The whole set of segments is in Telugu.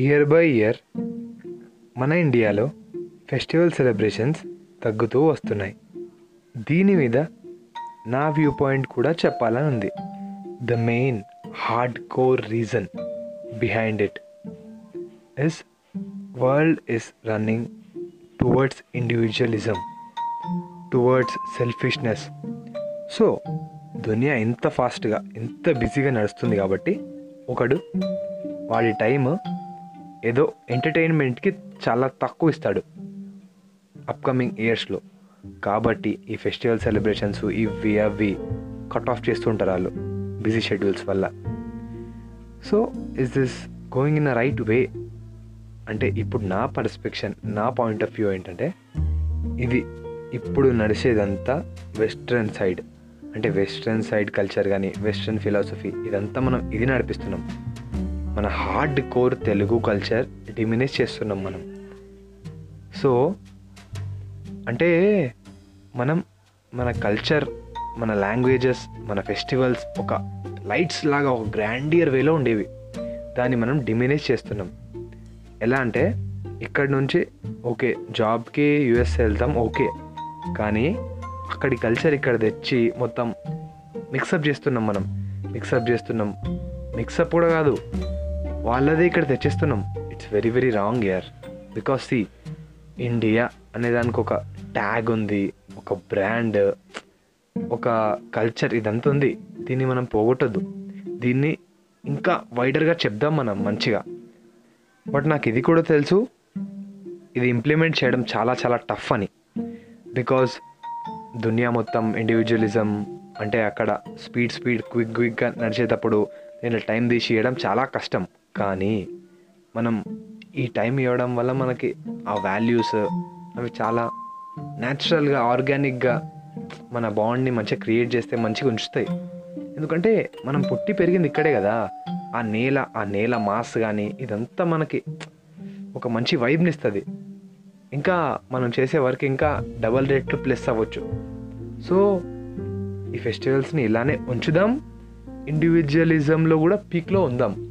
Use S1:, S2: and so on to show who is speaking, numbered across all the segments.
S1: ఇయర్ బై ఇయర్ మన ఇండియాలో ఫెస్టివల్ సెలబ్రేషన్స్ తగ్గుతూ వస్తున్నాయి. దీని మీద నా వ్యూ పాయింట్ కూడా చెప్పాలని ఉంది. The main hard core reason behind it is world is running towards individualism towards selfishness so దునియా ఇంత ఫాస్ట్గా ఇంత బిజీగా నడుస్తుంది కాబట్టి ఒకడు వాడి టైం ఏదో ఎంటర్టైన్మెంట్కి చాలా తక్కువ ఇస్తాడు. అప్కమింగ్ ఇయర్స్లో కాబట్టి ఈ ఫెస్టివల్ సెలబ్రేషన్స్ ఇవి అవి కట్ ఆఫ్ చేస్తుంటారు వాళ్ళు బిజీ షెడ్యూల్స్ వల్ల. So is this going in a right way అంటే ఇప్పుడు నా పర్స్పెక్షన్ నా పాయింట్ ఆఫ్ వ్యూ ఏంటంటే ఇది ఇప్పుడు నడిచేదంతా వెస్ట్రన్ సైడ్ అంటే వెస్ట్రన్ సైడ్ కల్చర్ కానీ వెస్ట్రన్ ఫిలాసఫీ ఇదంతా మనం ఇది నడిపిస్తున్నాం. మన hard core Telugu culture diminish చేస్తున్నాం మనం. సో అంటే మనం మన కల్చర్ మన లాంగ్వేజెస్ మన ఫెస్టివల్స్ ఒక లైట్స్ లాగా ఒక గ్రాండియర్ వేలో ఉండేవి. దాన్ని మనం డిమినేజ్ చేస్తున్నాం. ఎలా అంటే ఇక్కడ నుంచి ఓకే జాబ్కి యుఎస్ వెళ్తాం ఓకే. కానీ అక్కడి కల్చర్ ఇక్కడ తెచ్చి మొత్తం మిక్సప్ చేస్తున్నాం మనం. మిక్సప్ చేస్తున్నాం. మిక్సప్ కూడా కాదు. వాళ్ళదే ఇక్కడ తెచ్చేస్తున్నాం. It's very very wrong year because see India అనే దానికి ఒక ట్యాగ్ ఉంది ఒక బ్రాండ్ ఒక కల్చర్ ఇదంతా ఉంది. దీన్ని మనం పోగొట్టద్దు. దీన్ని ఇంకా వైడర్గా చెప్దాం మనం మంచిగా. బట్ నాకు ఇది కూడా తెలుసు ఇది ఇంప్లిమెంట్ చేయడం చాలా చాలా టఫ్ అని. బికాజ్ దునియా మొత్తం ఇండివిజువలిజం అంటే అక్కడ స్పీడ్ స్పీడ్ క్విక్ క్విక్గా నడిచేటప్పుడు నేను టైం తీసి ఇవ్వడం చాలా కష్టం. కానీ మనం ఈ టైం ఇవ్వడం వల్ల మనకి ఆ వాల్యూస్ అవి చాలా న్యాచురల్గా ఆర్గానిక్గా మన బాండ్ని మంచిగా క్రియేట్ చేస్తే మంచిగా ఉంచుతాయి. ఎందుకంటే మనం పుట్టి పెరిగింది ఇక్కడే కదా. ఆ నేల ఆ నేల మాస్ కానీ ఇదంతా మనకి ఒక మంచి వైబ్ని ఇస్తుంది. ఇంకా మనం చేసే వర్క్ ఇంకా డబల్ రేట్లు ప్లస్ అవ్వచ్చు. సో ఈ ఫెస్టివల్స్ని ఇలానే ఉంచుదాం. ఇండివిజువలిజంలో కూడా పీక్లో ఉందాం.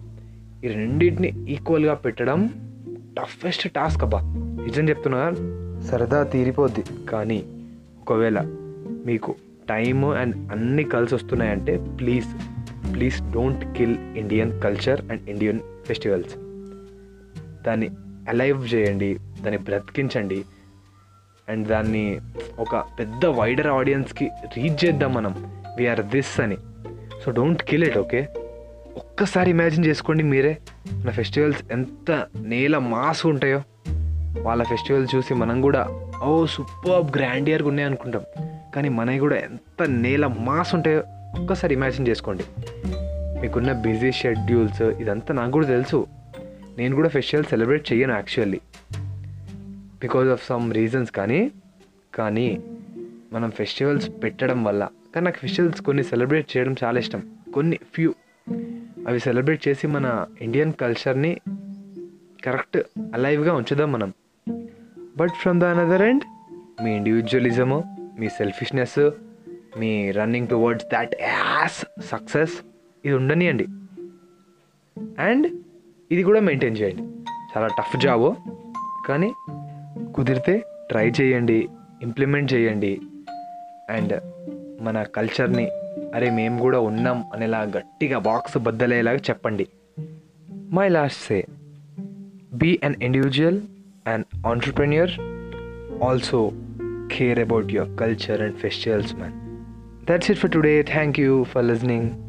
S1: ఈ రెండింటిని ఈక్వల్గా పెట్టడం టఫెస్ట్ టాస్క్ అబ్బా. నిజం చెప్తున్నా? సరదా తీరిపోద్ది. కానీ ఒకవేళ మీకు టైమ్ అండ్ అన్నీ కలిసి వస్తున్నాయంటే please please don't kill Indian culture and Indian festivals దాన్ని అలైవ్ చేయండి దాన్ని బ్రతికించండి. అండ్ దాన్ని ఒక పెద్ద వైడర్ ఆడియన్స్కి రీచ్ చేద్దాం మనం. వీఆర్ దిస్ అని. So don't kill it okay ఒక్కసారి ఇమాజిన్ చేసుకోండి మీరే. మన ఫెస్టివల్స్ ఎంత నేల మాస్ ఉంటాయో. వాళ్ళ ఫెస్టివల్ చూసి మనం కూడా ఓ సూపర్ గ్రాండియర్గా ఉన్నాయి అనుకుంటాం. కానీ మనవి కూడా ఎంత నేల మాస్ ఉంటాయో ఒక్కసారి ఇమాజిన్ చేసుకోండి. మీకున్న బిజీ షెడ్యూల్స్ ఇదంతా నాకు కూడా తెలుసు. నేను కూడా ఫెస్టివల్ సెలబ్రేట్ చేయను actually because of some reasons కానీ కానీ మనం ఫెస్టివల్స్ పెట్టడం వల్ల. కానీ నాకు ఫెస్టివల్స్ కొన్ని సెలబ్రేట్ చేయడం చాలా ఇష్టం. కొన్ని ఫ్యూ అవి సెలబ్రేట్ చేసి మన ఇండియన్ కల్చర్ని కరెక్ట్ అలైవ్గా ఉంచుదాం మనం. But from the another end me individualism మీ selfishness me running towards that as success ఇది ఉండనియండి. అండ్ ఇది కూడా మెయింటైన్ చేయండి. చాలా టఫ్ జాబ్ కానీ కుదిరితే ట్రై చేయండి ఇంప్లిమెంట్ చేయండి. అండ్ మన కల్చర్ని అరే మేము కూడా ఉన్నాం అనేలా గట్టిగా బాక్స్ బద్దలయ్యేలాగా చెప్పండి. My last say be an individual and entrepreneur also care about your culture and festivals man that's it for today thank you for listening